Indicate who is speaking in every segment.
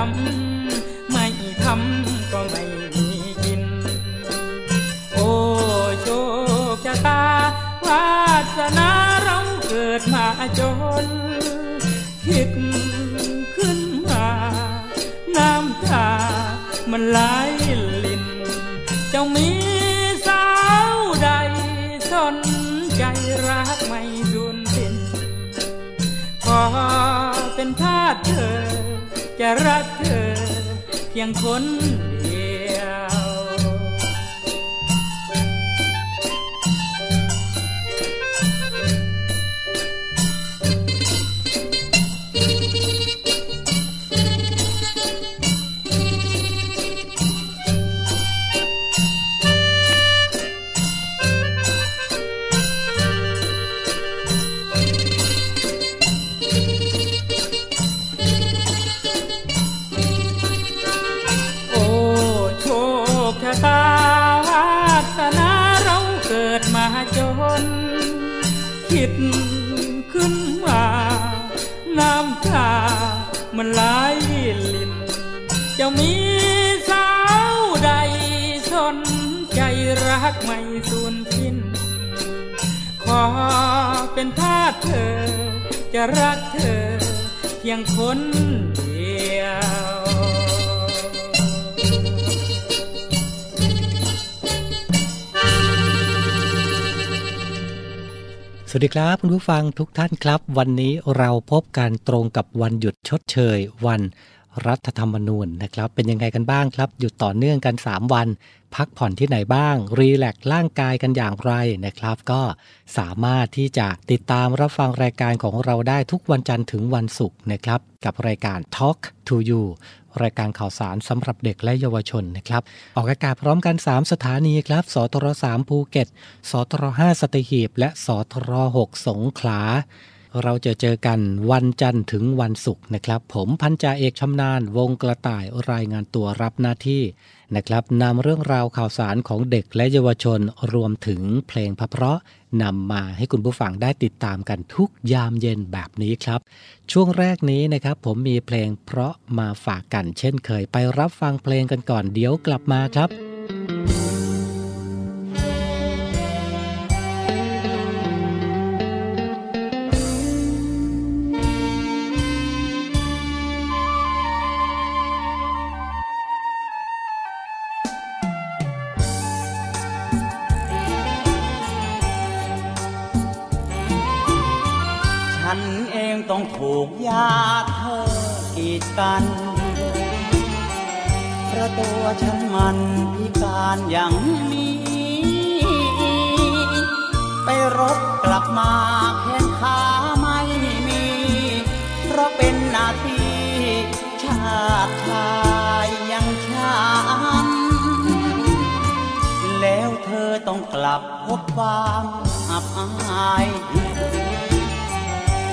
Speaker 1: ำ
Speaker 2: ไม่ทำก็ไม่มีกิน โอ้โชคชะตาวาสนาเราเกิดมาจน คิดขึ้นมา น้ำตามันไหลลิน เจ้ามีสาวใดสนใจรักไม่สูญสิ้นขอเป็นทาสเธอ จะรักเธอเพียงคน จะรักเธอเพียงคนเดียว
Speaker 1: สสวัสดีครับคุณผู้ฟังทุกท่านครับ วันนี้เราพบกันตรงกับวันหยุดชดเชย วัน รัฐธรรมนูญนะครับ เป็นยังไงกันบ้างครับ หยุดต่อเนื่องกัน 3 วัน พักผ่อนที่ไหนบ้าง รีแลกร่างกายกันอย่างไรนะครับ ก็สามารถที่จะติดตามรับฟังรายการของเราได้ทุกวันจันทร์ถึงวันศุกร์นะครับ กับรายการ Talk to You รายการข่าวสารสำหรับเด็กและเยาวชนนะครับ ออกอากาศพร้อมกัน 3 สถานีครับ สทร3ภูเก็ต สทร5สตีหีบ และสทร6สงขลา เราจะเจอกันวันจันทร์ถึงวันศุกร์นะครับ ผมพันจ่าเอกชำนาญวงกระต่ายรายงานตัวรับหน้าที่นะครับนำเรื่องราวข่าวสารของเด็กและเยาวชนรวมถึงเพลงพระเพราะนำมาให้คุณผู้ฟังได้ติดตามกันทุกยามเย็นแบบนี้ครับ ช่วงแรกนี้นะครับ ผมมีเพลงเพราะมาฝากกันเช่นเคยไปรับฟังเพลงกันก่อนเดี๋ยวกลับมาครับ
Speaker 3: ถูกญาติเธอกีดกันเพราะตัวฉันมันพิการอย่างนี้ ไปรบกลับมาแขนขาไม่มี เพราะเป็นนาทีชาติชายยังฉันแล้วเธอต้องกลับพบความอับอาย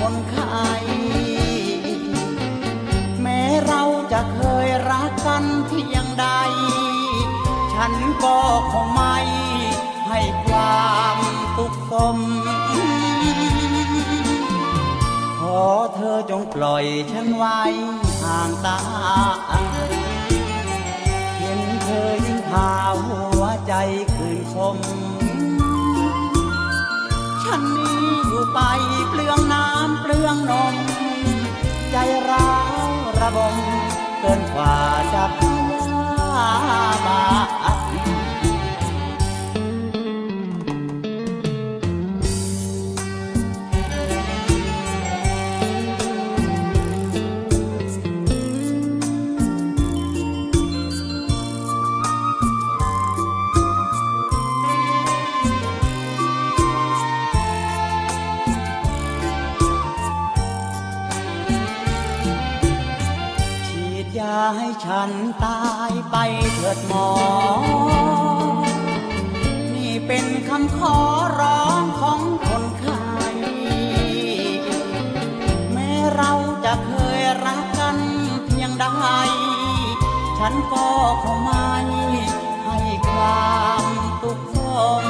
Speaker 3: ไเราจะเคยรักกันเพียงใด ฉันก็คงไม่ให้ความสุขสม ขอเธอจงปล่อยฉันไว้ห่างตา เห็นเธอยิ่งพาหัวใจคืนคม ฉันนี้อยู่ไปเปลืองน้ำเปลืองนมใจร้าว ระบมเกินกว่าจะพาบา ให้ฉันตายไปเถิดหมอ นี่เป็นคำขอร้องของคนไข้แม้เราจะเคยรักกันเพียงใด ฉันก็คงไม่ให้ความทุกข์ทน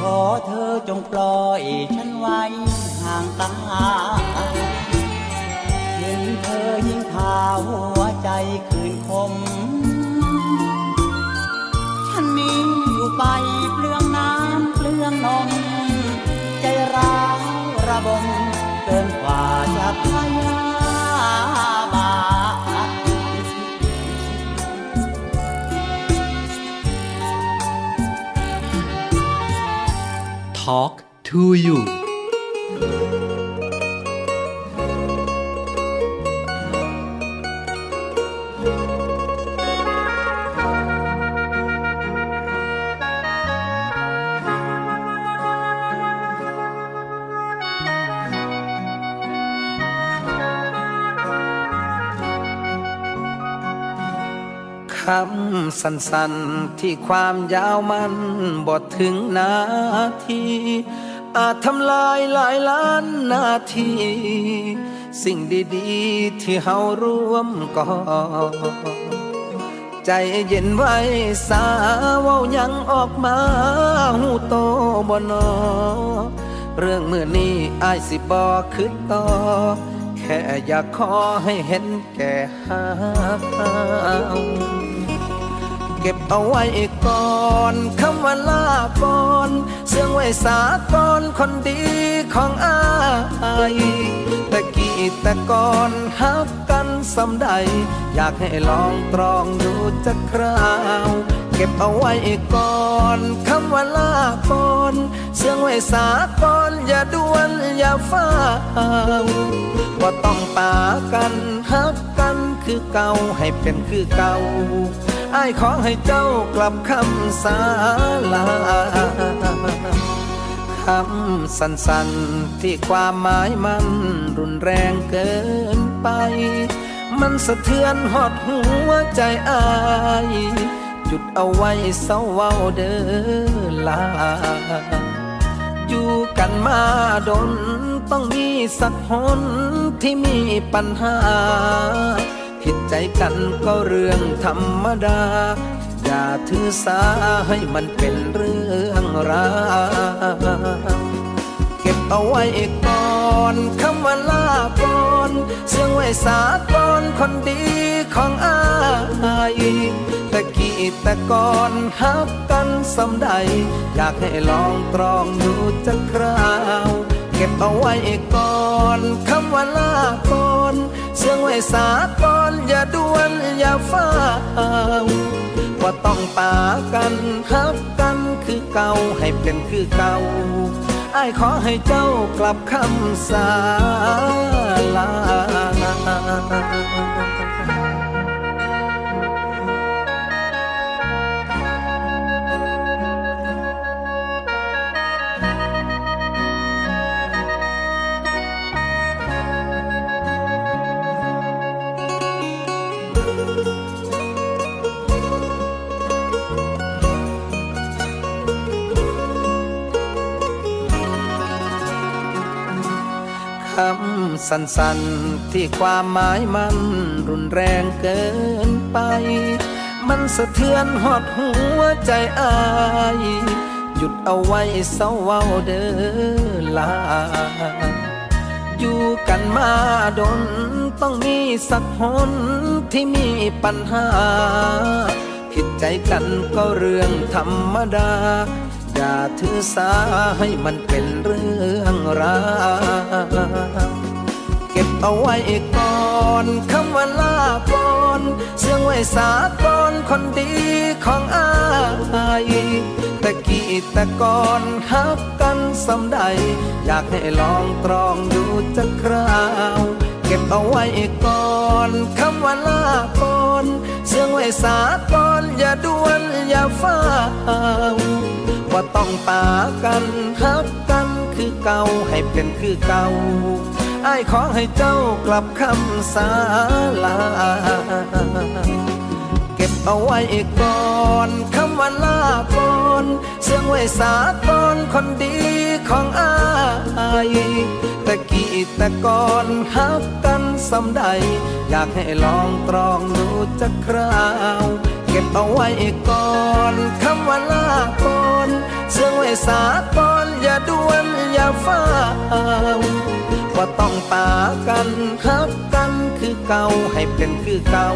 Speaker 3: ขอเธอจงปล่อยฉันไว้ห่างตา เธอยิ่งพาหัวใจคืนคม ฉันนี้อยู่ไปเปลืองน้ำเปลืองนม ใจร้าวระบมเกินกว่าจะพยาบาท
Speaker 1: Talk to you ำ
Speaker 4: สั้นๆ ที่ความยาวมันบทถึงนาที อาจทำลายหลายล้านนาที สิ่งดีๆ ที่เฮาร่วมก่อใจเย็นไว้สาเว้ายังออกมาหูโตบนอ เรื่องมือนี้อายสิบอขึ้นต่อแค่อยากขอให้เห็นแก่หา เก็บเอาไว้ก่อนคำว่าลาก่อนเสื่องไว้สาก่อนคนดีของอายตะกี้แต่ก่อนฮักกันสำใด อยากให้ลองตรองดูจะคราว เก็บเอาไว้ก่อนคำว่าลาก่อนเสื่องไว้สาก่อนอย่าด่วนอย่าฟ้าวว่าต้องปากันฮักกันคือเก่าให้เป็นคือเก่า อ้ายขอให้เจ้ากลับคำสาลาคำสั้นๆที่ความหมายมันรุนแรงเกินไป มันสะเทือนหอดหัวใจอายหยุดเอาไว้เศร้าเว้าเดินลาอยู่กันมาดนต้องมีสักหนที่มีปัญหา ผิดใจกันก็เรื่องธรรมดา อย่าถือสาให้มันเป็นเรื่องราวเก็บเอาไว้ก่อนคำว่าลาก่อนเสื่องไว้สาก่อนคนดีของอายตะกี้แต่ก่อนฮักกันสำใด อยากให้ลองตรองดูจะคราว เก็บเอาไว้ก่อนคำว่าลาก่อน เสื่องไว้สาก่อนอย่าด่วนอย่าฟ้าวว่าต้องปากันฮับกันคือเก่าให้เป็นคือเก่าอ้ายขอให้เจ้ากลับคำสาลา คำสั้นๆ ที่ความหมายมันรุนแรงเกินไป มันสะเทือนหอดหัวใจอาย หยุดเอาไว้เศร้าเว้าเดินลา อยู่กันมาดนต้องมีสักหนที่มีปัญหา ผิดใจกันก็เรื่องธรรมดา อย่าถือสาให้มันเป็นเรื่อง ราเก็บเอาไว้ก่อนคำว่าลาก่อนเสื่องไว้สาก่อนคนดีของอายตะกี้แต่ก่อนฮักกันสำใด อยากให้ลองตรองดูจะคราวเก็บเอาไว้ก่อนคำว่าลาก่อนเสื่องไว้สาก่อนอย่าด่วนอย่าฟ้าวว่าต้องปากันฮักกัน คือเก่าให้เป็นคือเก่าอ้ายขอให้เจ้ากลับคำสาลา เก็บเอาไว้ก่อนคำว่าลาก่อนเสื่งไว้สาก่อนคนดีของอายตะกี้แต่ก่อนฮักกันสำใด อยากให้ลองตรองดูจะคราว เก็บเอาไว้ก่อนคำว่าลาก่อน เสื่องไว้สาตอนอย่าด่วนอย่าฟ้าวว่าต้องตากันฮับกันคือเก่าให้เป็นคือเก่า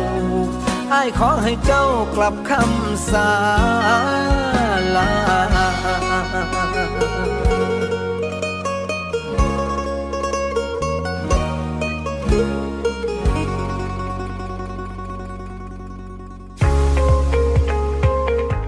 Speaker 4: อ้ายขอให้เจ้ากลับคำสาลา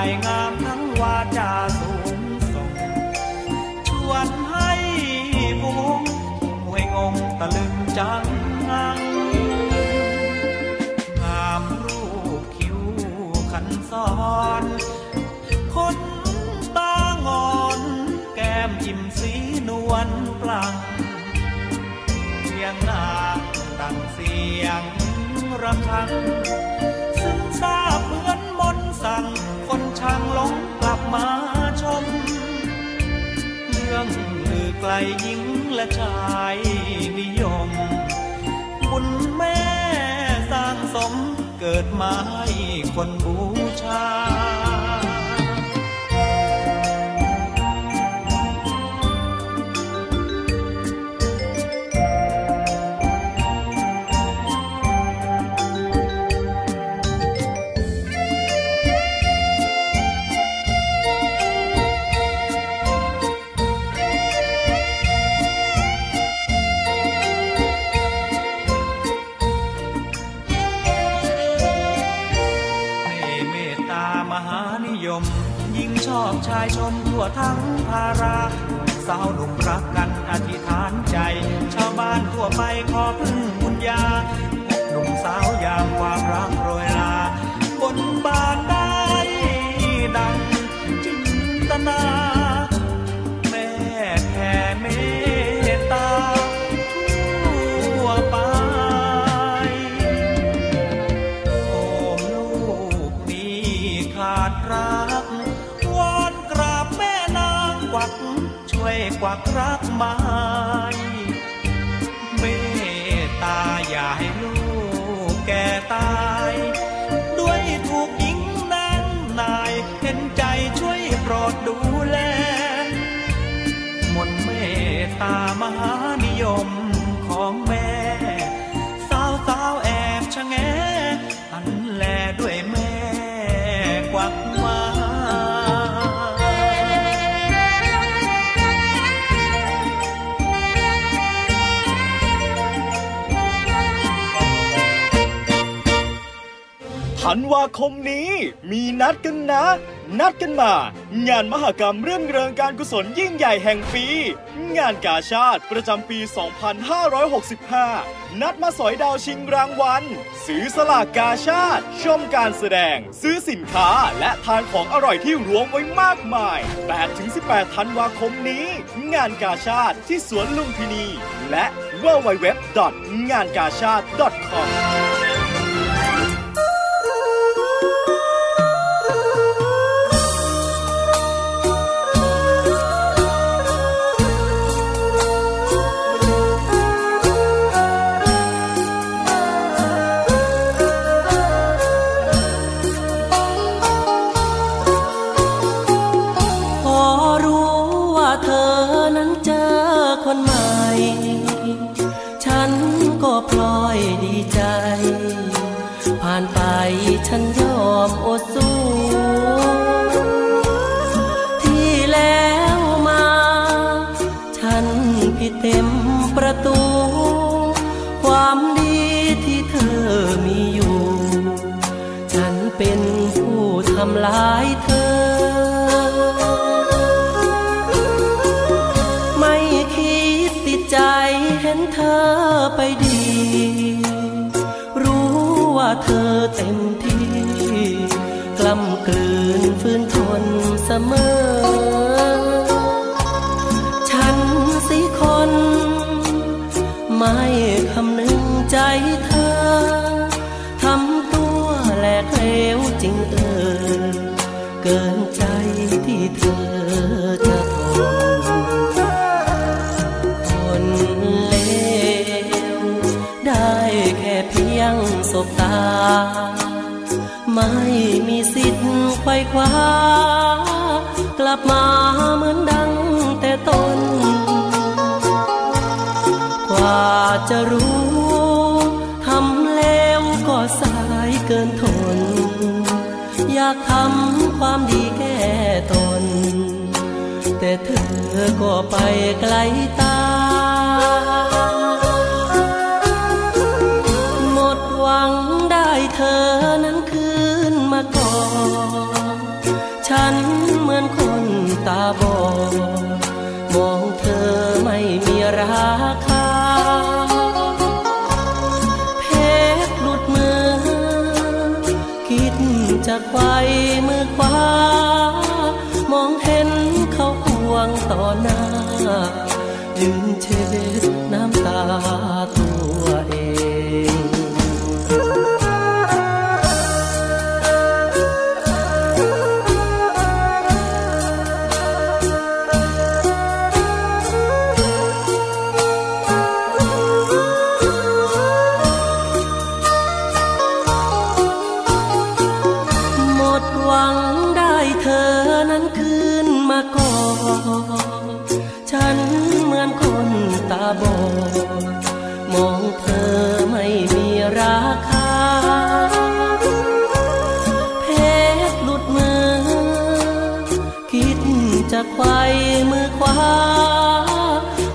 Speaker 5: งามใจงามทั้งวาจาสูงส่ง ชวนให้พวงมวยงงตะลึงจังงังงามรูปคิ้วขันซ้อนคนตางอน แก้มยิ้มสีนวลปลังเสียงนางดังเสียงระฆัง หญิงและชายนิยม บุญแม่สร้างสมเกิดมาให้คนบูชา วทั้งภาราสาวหนุ่มรักกันอธิษฐานใจ ชาวบ้านทั่วไปขอพึ่งบุญญาพบหนุ่มสาวยามความรักโรยลาบนบานได้ดังจินตนา กวักรักไม้เมตตาอย่าให้ลูกแก่ตาย ด้วยถูกหญิงนั้นนายเห็นใจช่วยโปรดดูแล มนเมตตามหานิยมของแม่ สาวสาวแอบชะแง
Speaker 6: ธันวาคมนี้ มีนัดกันนะ นัดกันมา งานมหกรรมเรื่องเริงการกุศลยิ่งใหญ่แห่งปี งานกาชาติประจำปี 2565 นัดมาสอยดาวชิงรางวัล ซื้อสลากกาชาติ ชมการแสดง ซื้อสินค้าและทานของอร่อยที่รวมไว้มากมาย 8-18 ธันวาคมนี้ งานกาชาติที่สวนลุมพินี และ www.
Speaker 7: เต็มที่ กล้ำกลืนฟื้นทนเสมอ ลับมาเหมือนดังแต่ต้น กว่าจะรู้ทำแล้วก็สายเกินทน อยากทำความดีแก่ตน แต่เธอก็ไปไกลตา นเช็ดน้ำตาตัว บอดมองเธอไม่มีราคา เพชรหลุดมือ คิดจะไขว้มือขวา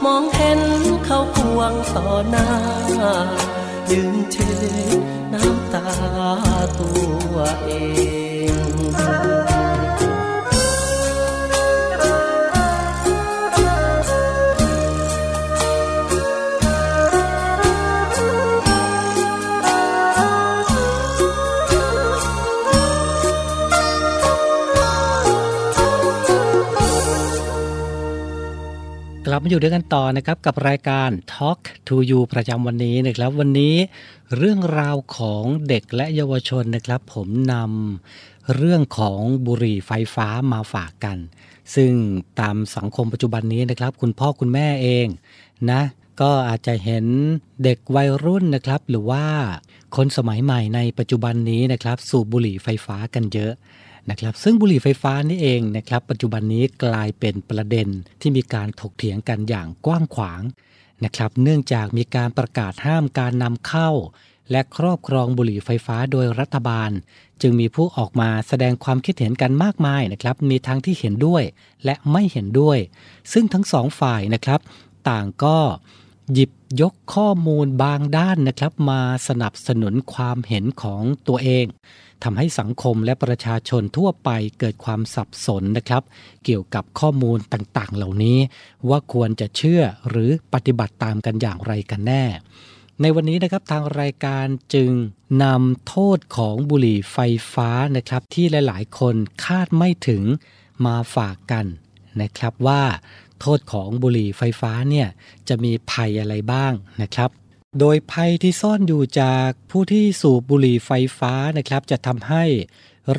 Speaker 7: มองเห็นเขาควงต่อหน้า ยืนเช็ดน้ำตาตัวเอง
Speaker 1: มาอยู่ด้วยกันต่อนะครับกับรายการ Talk to You ประจำวันนี้นะครับ วันนี้เรื่องราวของเด็กและเยาวชนนะครับ ผมนำเรื่องของบุหรี่ไฟฟ้ามาฝากกัน ซึ่งตามสังคมปัจจุบันนี้นะครับ คุณพ่อคุณแม่เองนะก็อาจจะเห็นเด็กวัยรุ่นนะครับ หรือว่าคนสมัยใหม่ในปัจจุบันนี้นะครับ สูบบุหรี่ไฟฟ้ากันเยอะ นะครับซึ่งบุหรี่ไฟฟ้านี่เองนะครับปัจจุบันนี้กลายเป็นประเด็นที่มีการถกเถียงกันอย่างกว้างขวางนะครับเนื่องจากมีการประกาศห้ามการนำเข้า และครอบครองบุหรี่ไฟฟ้าโดยรัฐบาล จึงมีผู้ออกมาแสดงความคิดเห็นกันมากมายนะครับมีทั้งที่เห็นด้วยและไม่เห็นด้วย ซึ่งทั้งสองฝ่ายนะครับ ต่างก็หยิบยกข้อมูลบางด้านนะครับ มาสนับสนุนความเห็นของตัวเอง ทำให้สังคมและประชาชนทั่วไปเกิดความสับสนนะครับ เกี่ยวกับข้อมูลต่างๆ เหล่านี้ ว่าควรจะเชื่อหรือปฏิบัติตามกันอย่างไรกันแน่ ในวันนี้นะครับทางรายการจึงนำโทษของบุหรี่ไฟฟ้านะครับ ที่หลายๆ คนคาดไม่ถึงมาฝากกันนะครับว่าโทษของบุหรี่ไฟฟ้าเนี่ยจะมีภัยอะไรบ้างนะครับ โดยภัยที่ซ่อนอยู่จากผู้ที่สูบบุหรี่ไฟฟ้านะครับ จะทำให้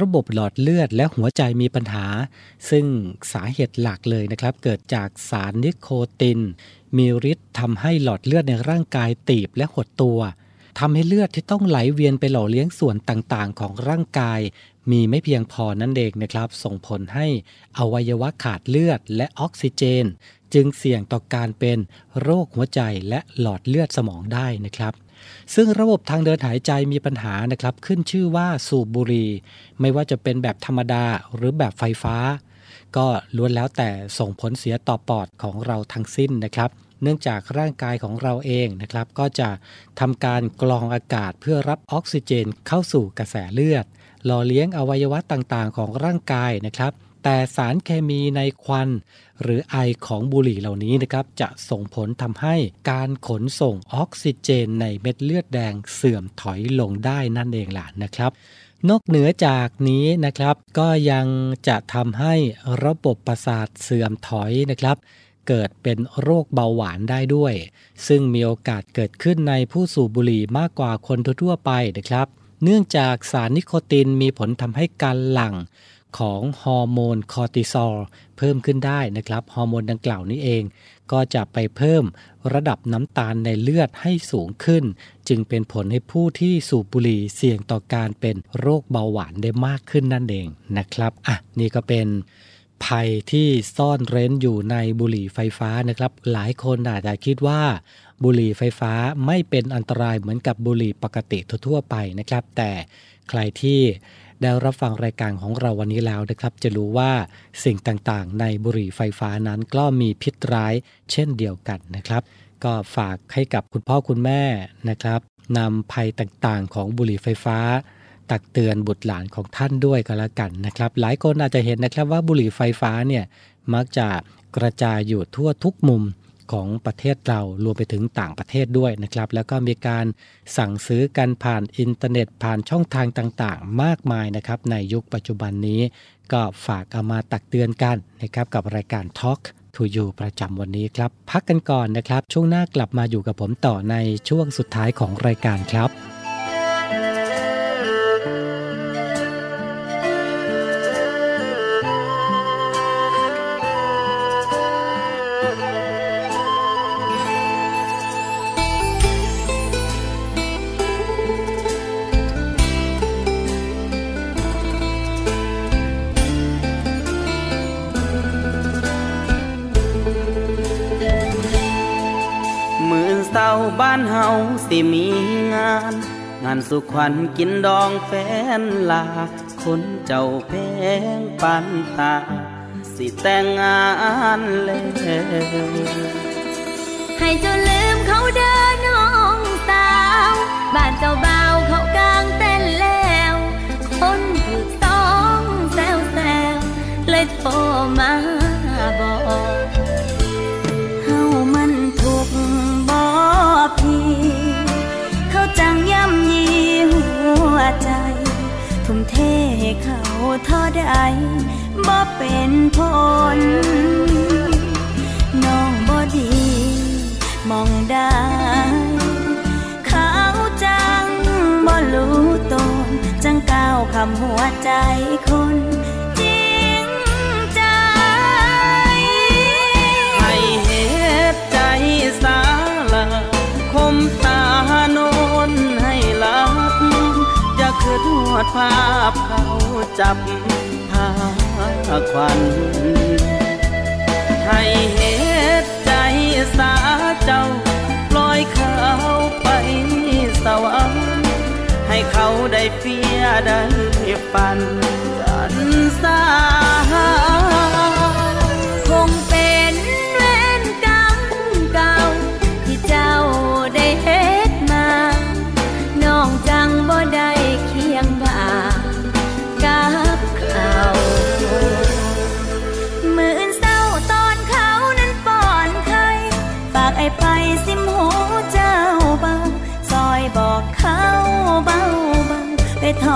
Speaker 1: ระบบหลอดเลือดและหัวใจมีปัญหา ซึ่งสาเหตุหลักเลยนะครับ เกิดจากสารนิโคติน มีฤทธิ์ทำให้หลอดเลือดในร่างกายตีบและหดตัวทำให้เลือดที่ต้องไหลเวียนไปหล่อเลี้ยงส่วนต่างๆ ของร่างกาย มีไม่เพียงพอนั่นเองนะครับ ส่งผลให้อวัยวะขาดเลือดและออกซิเจน จึงเสี่ยงต่อการเป็นโรคหัวใจและหลอดเลือดสมองได้นะครับ ซึ่งระบบทางเดินหายใจมีปัญหานะครับ ขึ้นชื่อว่าสูบบุหรี่ไม่ว่าจะเป็นแบบธรรมดาหรือแบบไฟฟ้า ก็ล้วนแล้วแต่ส่งผลเสียต่อปอดของเราทั้งสิ้นนะครับ เนื่องจากร่างกายของเราเองนะครับ ก็จะทำการกรองอากาศเพื่อรับออกซิเจนเข้าสู่กระแสเลือดหล่อเลี้ยงอวัยวะต่างๆ ของร่างกายนะครับ แต่สารเคมีในควัน หรือไอของบุหรี่เหล่านี้นะครับจะส่งผลทำให้การขนส่งออกซิเจนในเม็ดเลือดแดงเสื่อมถอยลงได้นั่นเองล่ะนะครับ นอกเหนือจากนี้นะครับ ก็ยังจะทำให้ระบบประสาทเสื่อมถอยนะครับเกิดเป็นโรคเบาหวานได้ด้วย ซึ่งมีโอกาสเกิดขึ้นในผู้สูบบุหรี่มากกว่าคนทั่วไปนะครับ เนื่องจากสารนิโคตินมีผลทำให้การหลั่ง ของฮอร์โมนคอร์ติซอลเพิ่มขึ้นได้นะครับฮอร์โมนดังกล่าวนี้เอง ก็จะไปเพิ่มระดับน้ำตาลในเลือดให้สูงขึ้น จึงเป็นผลให้ผู้ที่สูบบุหรี่เสี่ยงต่อการเป็นโรคเบาหวานได้มากขึ้นนั่นเองนะครับอะนี่ก็เป็นภัยที่ซ่อนเร้นอยู่ในบุหรี่ไฟฟ้านะครับ หลายคนอาจจะคิดว่า บุหรี่ไฟฟ้าไม่เป็นอันตรายเหมือนกับบุหรี่ปกติทั่วไปนะครับ แต่ใครที่ ได้รับฟังรายการของเราวันนี้แล้วนะครับ จะรู้ว่าสิ่งต่างๆ ในบุหรี่ไฟฟ้านั้นก็มีพิษร้ายเช่นเดียวกันนะครับ ก็ฝากให้กับคุณพ่อคุณแม่นะครับนำภัยต่างๆ ของบุหรี่ไฟฟ้า ตักเตือนบุตรหลานของท่านด้วยก็แล้วกันนะครับ หลายคนอาจจะเห็นนะครับว่าบุหรี่ไฟฟ้าเนี่ยมักจะกระจายอยู่ทั่วทุกมุม ของประเทศเรารวมไปถึงต่างประเทศด้วยนะครับ แล้วก็มีการสั่งซื้อกันผ่านอินเทอร์เน็ตผ่านช่องทางต่างๆ มากมายนะครับ ในยุคปัจจุบันนี้ ก็ฝากเอามาตักเตือนกันนะครับกับรายการ Talk to You ประจำวันนี้ครับ พักกันก่อนนะครับ ช่วงหน้ากลับมาอยู่กับผมต่อในช่วงสุดท้ายของรายการครับ
Speaker 8: บ้านเฮาสิมีงาน งานสุขวัญกินดองแฟนลา คนเจ้าแพงปันตา สิแต่งงานเลย
Speaker 9: ให้เจ้าลืมเขาเดินน้องสาว บ้านเจ้าบ่าวเขากางเต้นแล้ว คนถูกต้องแซวแซวเลยโทร
Speaker 10: เทให้เขาทอใดบ่เป็นผลน้องบ่ดีมองได้เขาจังบ่รู้ตนจังก้าวคำหัวใจคน
Speaker 8: ภาพเขาจับทาควันให้เหตุใจสาเจ้าปล่อยเขาไปสวรรค์ให้เขาได้เฟียได้ฝันกันสา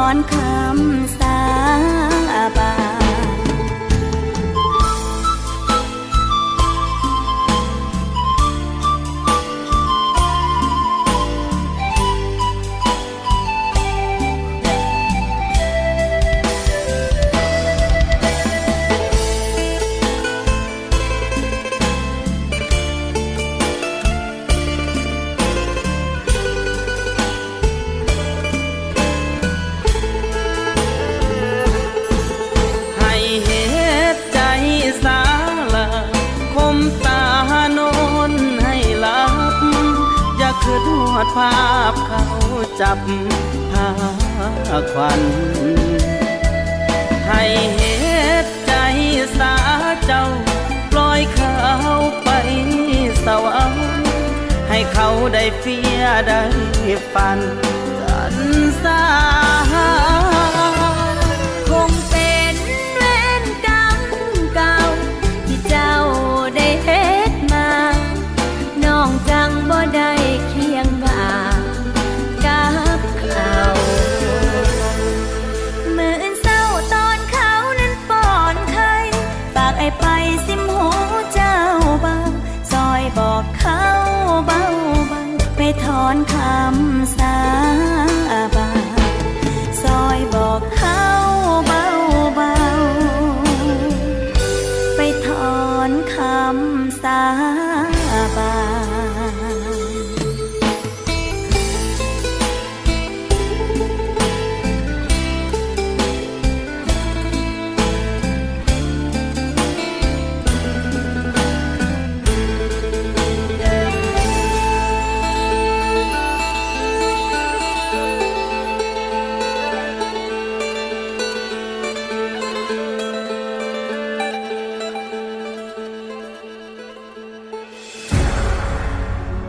Speaker 9: อ
Speaker 10: นคำ
Speaker 8: ควันให้เหตุใจสาเจ้า ปล่อยเขาไปสวรรค์ให้เขาได้เฟียได้ฝันกันสา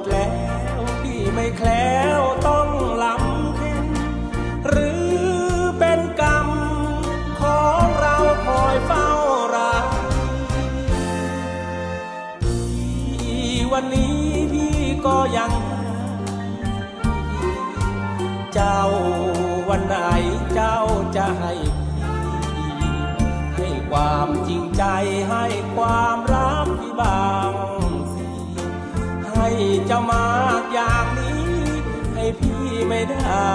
Speaker 11: ดแล้วที่ไม่แคล้วต้องลำเค็นหรือเป็นกรรมของเราคอยเฝ้ารักวันนี้พี่ก็ยัง เจ้าวันไหนเจ้าจะให้พี่ให้ความจริงใจให้ความรักพี่บาง จะมากอย่างนี้ ให้พี่ไม่ได้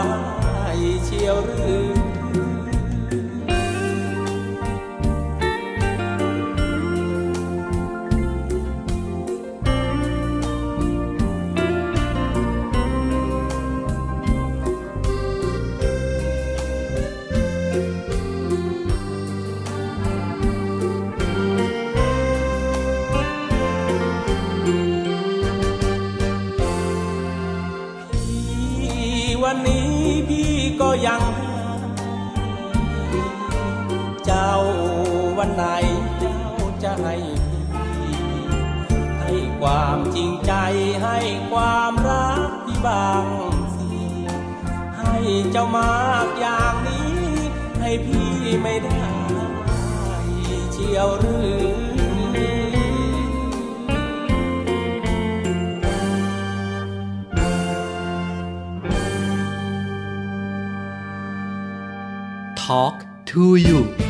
Speaker 11: เชียวหรือ วันไหนเจ้าจะให้พี่ให้ความจริงใจให้ความรักพี่บางสิให้เจ้ามากอย่างนี้ ให้พี่ไม่ได้เชียวหรือ
Speaker 1: Talk to you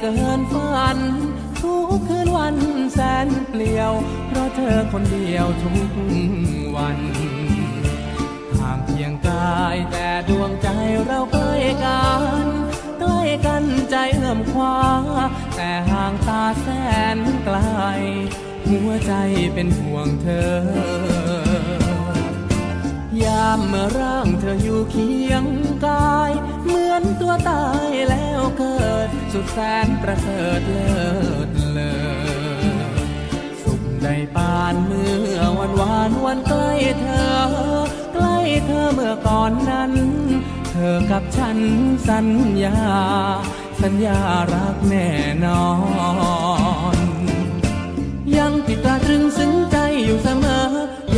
Speaker 11: เกินฝัน ทุกคืนวันแสนเปลี่ยว เพราะเธอคนเดียวทุกวันห่างเพียงกายแต่ดวงใจเราใกล้กันใกล้กันใจเอื้อมคว้า แต่ห่างตาแสนไกล หัวใจเป็นห่วงเธอยามเมื่อร่างเธออยู่เคียงกาย เหมือนตัวตา แสนประเสริฐเลิศเลอสุขได้ปานเมื่อวันวานวันใกล้เธอ ใกล้เธอเมื่อก่อนนั้น เธอกับฉันสัญญา สัญญารักแน่นอน ยังติดตราตรึงซึ้งใจอยู่เสมอ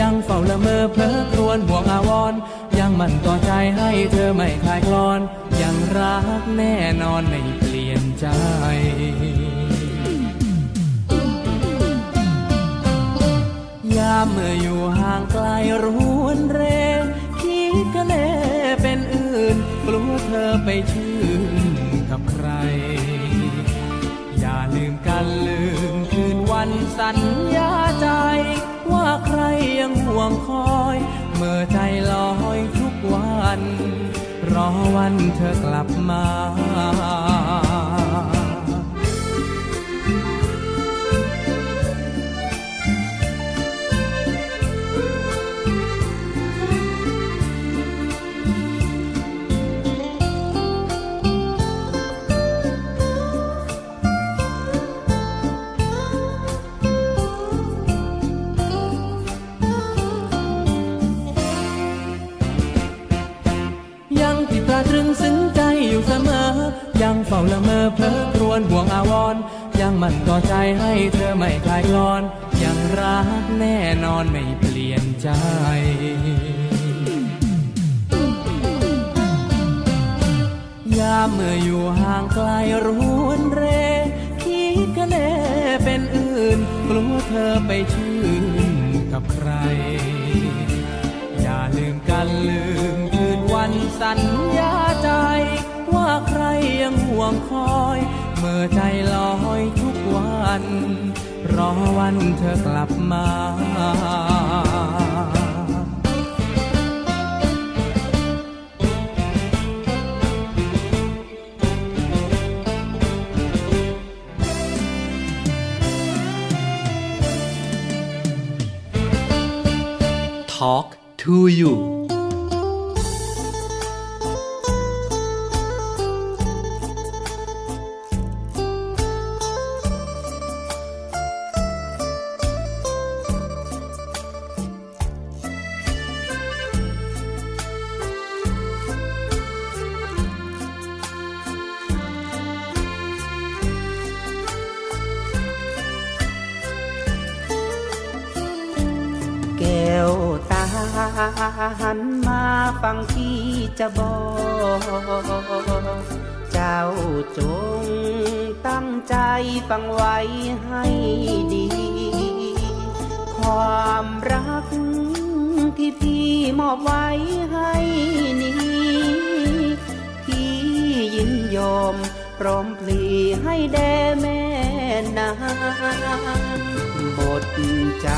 Speaker 11: ยังเฝ้าละเมอเพลอครวญห่วงอาวรณ์ยังมันต่อใจให้เธอไม่คลายคลอน ยังรักแน่นอนไม่เปลี่ยน ใจยามเมื่ออยู่ห่างไกลรวนเรคิดกันแน่เป็นอื่นกลัวเธอไปชื่นกับใคร อย่าลืมกันลืมคืนวันสัญญาใจ ว่าใครยังห่วงคอย เมื่อใจลอยทุกวัน รอวันเธอกลับมา อยู่เสมอ ยังเฝ้าละเมอเพลอครวญห่วงอาวรณ์ยังมันต่อใจให้เธอไม่คลายกลอน ยังรักแน่นอนไม่เปลี่ยนใจยามเมื่ออยู่ห่างไกลรวนเร คิดกันแน่เป็นอื่น กลัวเธอไปชื่นกับใคร อย่าลืมกันลืมคืนวันสัญญาใจ ยังห่วงคอย เมื่อใจลอยทุกวัน รอวันเธอกลับมา
Speaker 1: Talk to you
Speaker 8: ฟังที่จะบอก เจ้าจงตั้งใจฟังไว้ให้ดี ความรักที่พี่มอบไว้ให้นี้ พี่ยินยอมพร้อมพลีให้แด่แม่นางบทใจ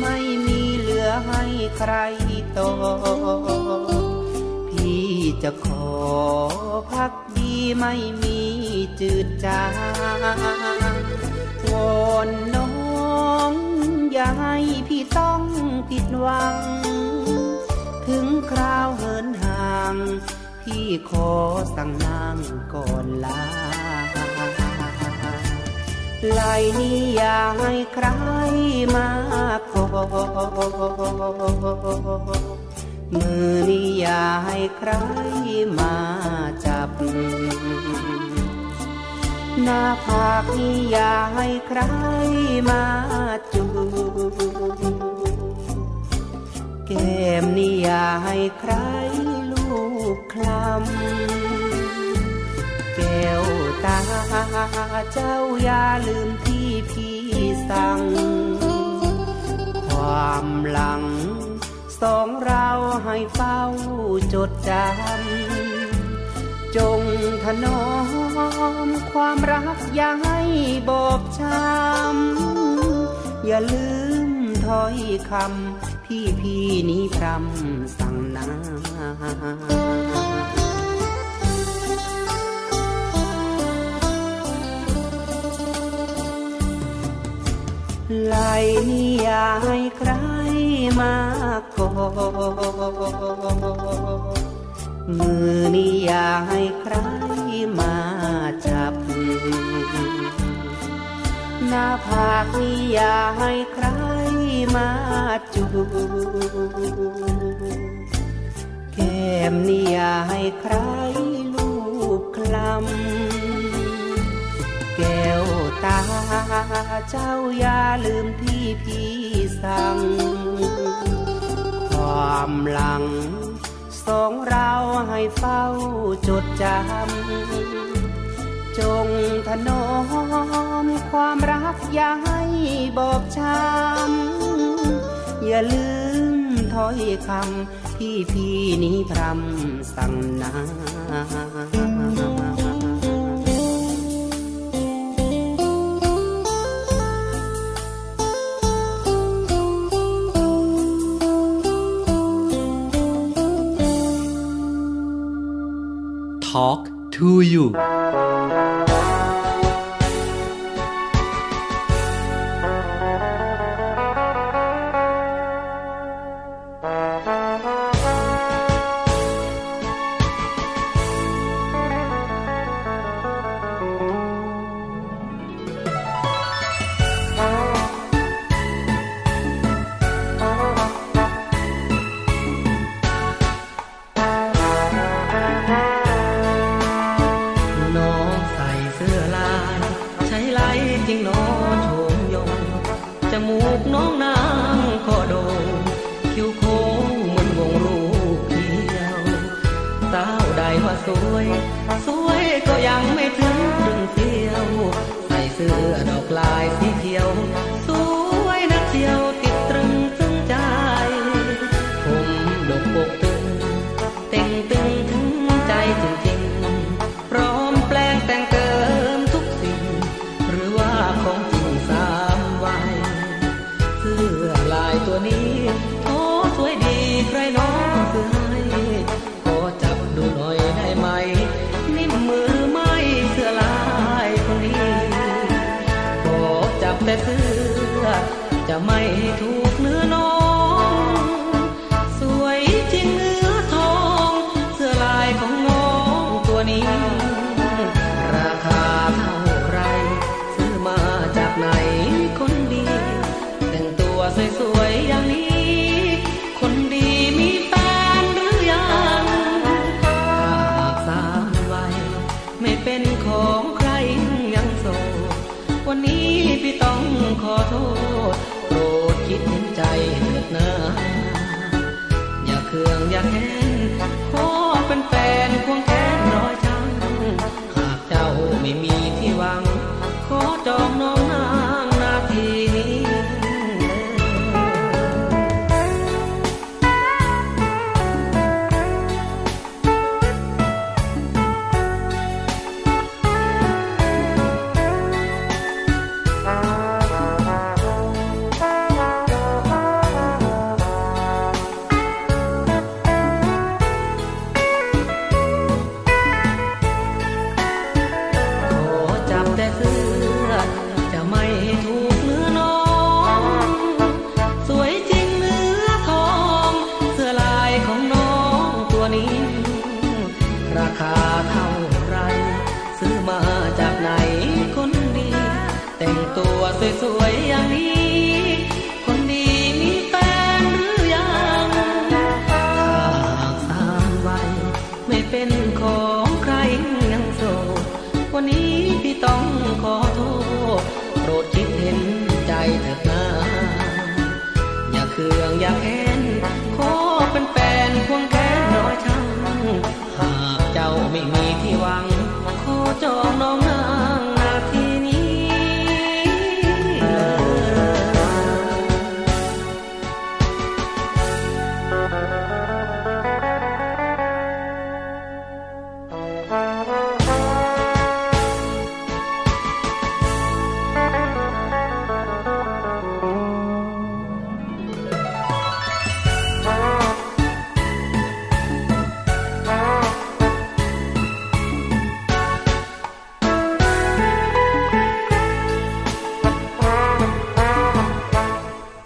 Speaker 8: ไม่มีเหลือให้ใคร ต่อพี่จะขอพักดีไม่มีจืดจางวอนน้องอย่าให้พี่ต้องผิดหวัง ถึงคราวเหินห่าง พี่ขอสั่งนางก่อนลา ไหลนี้อย่าให้ใครมาขอมือนี้อย่าให้ใครมาจับ หน้าผากนี้อย่าให้ใครมาจูบแก้มนี่อย่าให้ใครลูกคลำ วตา เจ้าอย่าลืมที่พี่สั่ง ความหลัง สองเราให้เฝ้าจดจำ จงถนอมความรักอย่าให้บอบช้ำ อย่าลืมถ้อยคำพี่พี่นี้พรำสั่งนา ไหลนี้อย่าให้ใครมาก่อมือนี้อย่าให้ใครมาจับ หน้าผากนี้อย่าให้ใครมาจูบแก้มนี่ยาให้ใครลูบคลำ แก้วตา เจ้าอย่าลืมที่พี่สั่ง ความหลัง สองเราให้เฝ้าจดจำ จงถนอมความรักอย่าให้บอบช้ำ อย่าลืมถ้อยคำที่พี่นี้พรำสั่งนา
Speaker 1: Talk to you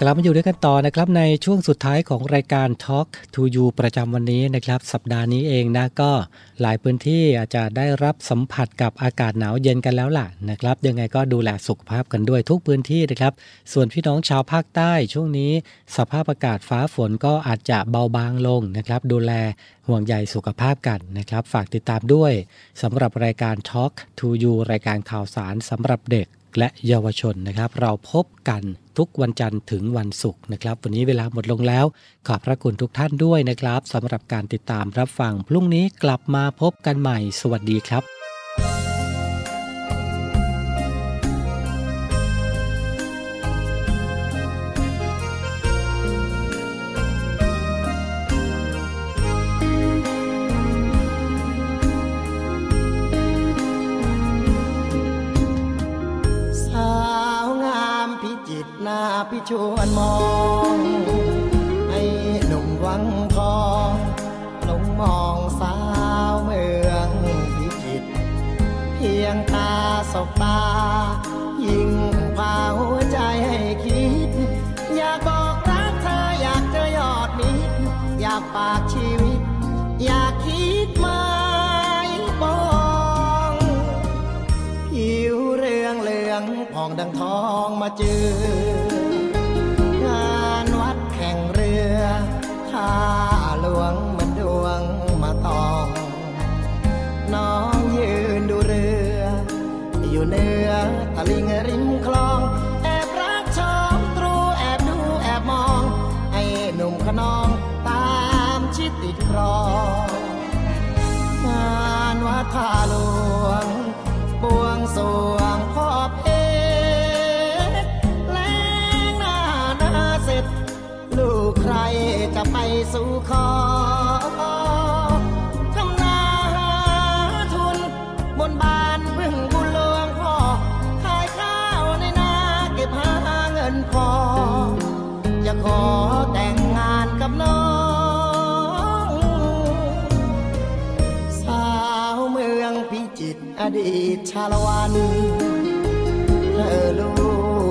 Speaker 12: กลับมาอยู่ด้วยกันต่อนะครับในช่วง
Speaker 1: สุดท้ายของรายการ Talk to You ประจำวันนี้นะครับ สัปดาห์นี้เองนะก็หลายพื้นที่อาจจะได้รับสัมผัสกับอากาศหนาวเย็นกันแล้วล่ะนะครับ ยังไงก็ดูแลสุขภาพกันด้วยทุกพื้นที่นะครับ ส่วนพี่น้องชาวภาคใต้ช่วงนี้ สภาพอากาศฟ้าฝนก็อาจจะเบาบางลงนะครับ ดูแลห่วงใยสุขภาพกันนะครับ ฝากติดตามด้วยสำหรับรายการ Talk to You รายการข่าวสารสำหรับเด็ก และเยาวชนนะครับ เราพบกันทุกวันจันทร์ถึงวันศุกร์นะครับ วันนี้เวลาหมดลงแล้ว ขอบพระคุณทุกท่านด้วยนะครับสำหรับการติดตามรับฟังพรุ่งนี้กลับมาพบกันใหม่ สวัสดีครับ
Speaker 13: ชวนมองให้หนุ่มวังทองหลงมองสาวเมืองพิจิตรเพียงตาสบตา ยิ่งพาหัวใจให้คิด อยากบอกรักเธออยากเจอยอดมิตรอยากฝากชีวิต อยากคิดหมาปองผิวเรืองเหลืองผ่องดังทองมาเจอ อยู่เชาละวันเธอลู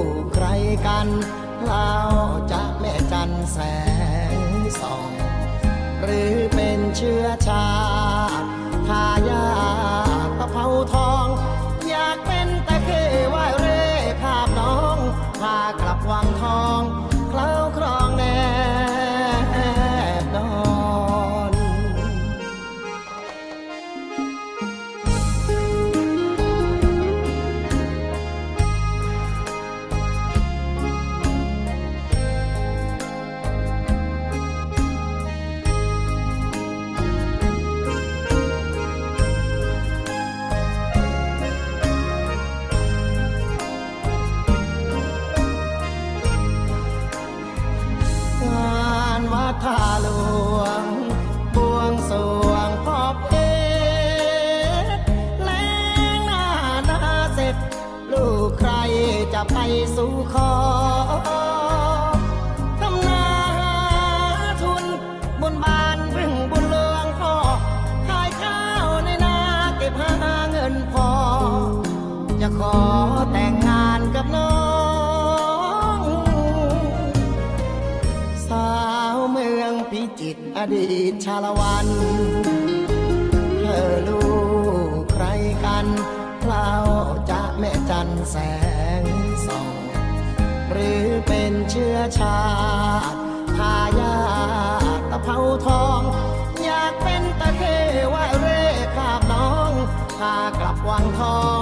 Speaker 13: กใครกันเราจะแม่จันแสงส่อง หรือเป็นเชื้อชา อดีตชาละวันเธอลูกใครกันเราจะแม่จันแสงส่องหรือเป็นเชื้อชาติทายาตะเภาทอง อยากเป็นตะเคว่าเร่คาบน้องพากลับวังทอง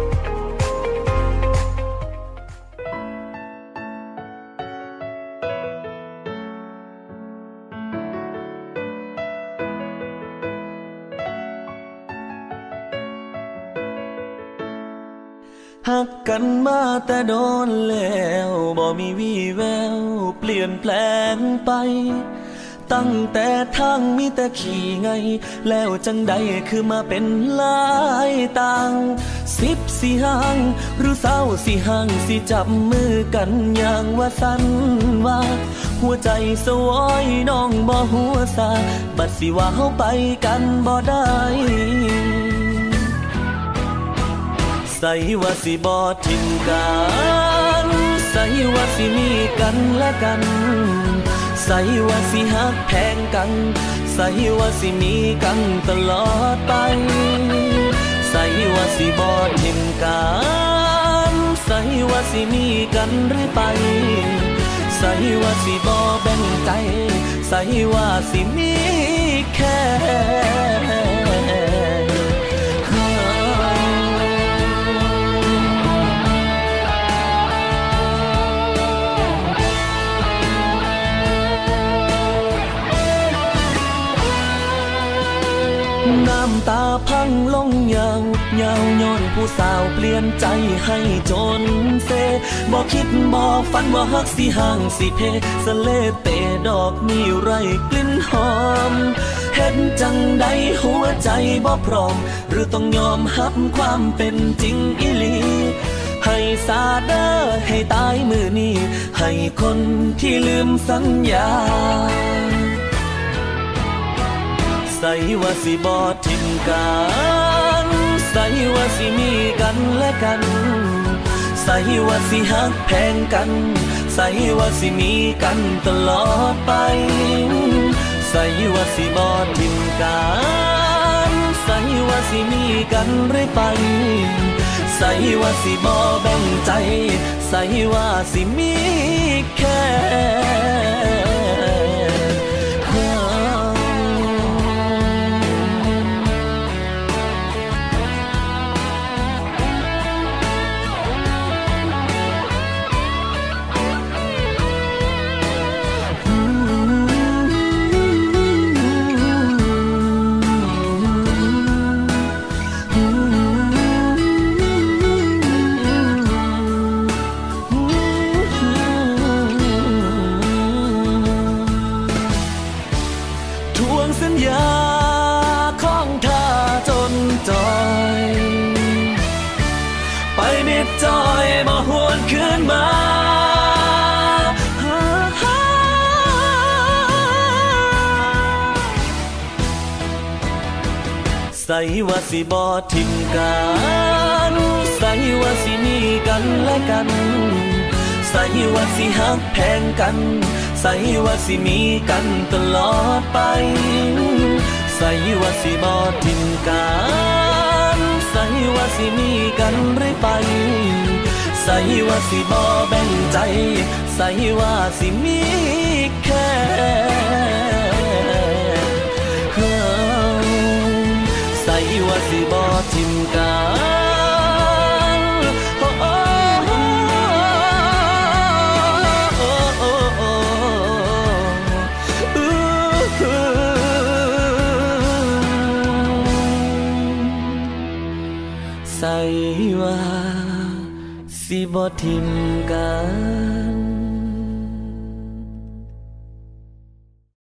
Speaker 7: หักกันมาแต่โดนแล้วบ่มีวี่แววเปลี่ยนแปลงไป ตั้งแต่ทางมีแต่ขี่ไง แล้วจังใดคือมาเป็นลายต่างสิบสี่ห้างหรือเศร้าสี่ห้างสิจับมือกันอย่างว่าสันว่า หัวใจสวอยน้องบ่หัวซาบัดสิว่าเฮาไปกันบ่ได้ ใส่ว่าสิบอทิ้งกันใส่ว่าสิมีกันและกันใส่ว่าสิหักแพงกันใส่ว่าสิมีกันตลอดไปใส่ว่าสิบอทิ้งกันใส่ว่าสิมีกันเรื่อไปใส่ว่าสิบอแบ่งใจใส่ว่าสิมีแค่ ตาพังลงยาวยาวย้อนผู้สาวเปลี่ยนใจให้จนเซบอกคิดบอกฝันว่าฮักสิห่างสิเพสเลเตดอกมีไรกลิ่นหอมเห็นจังใดหัวใจบ่พร้อม หรือต้องยอมหับความเป็นจริงอีหลีให้สาเดอให้ตายมือนี้ ให้คนที่ลืมสัญญา ใส่ว่าสิบอทิ้งกันใส่ว่าสิมีกันและกันใส่ว่าสิหักแพงกันใส่ว่าสิมีกันตลอดไปใส่ว่าสิบอทิ้งกันใส่ว่าสิมีกันเรื่อยไปใส่ว่าสิบ่แบ่งใจใส่ว่าสิมีแค่ ส่ว่าสิบอทิมกันใส่ว่าสิมีกันและกัน ใส่ว่าสิหักแพงกัน ใส่ว่าสิมีกันตลอดไป ใส่ว่าสิบอทิมกันใส่ว่าสิมีกันเรื่อยไป ใส่ว่าสิบอแบ่งใจ ใส่ว่าสิมีแค่ ว่าสิบอทิมกันโอ้โอ้ใส่ว่าสิบอทิมกัน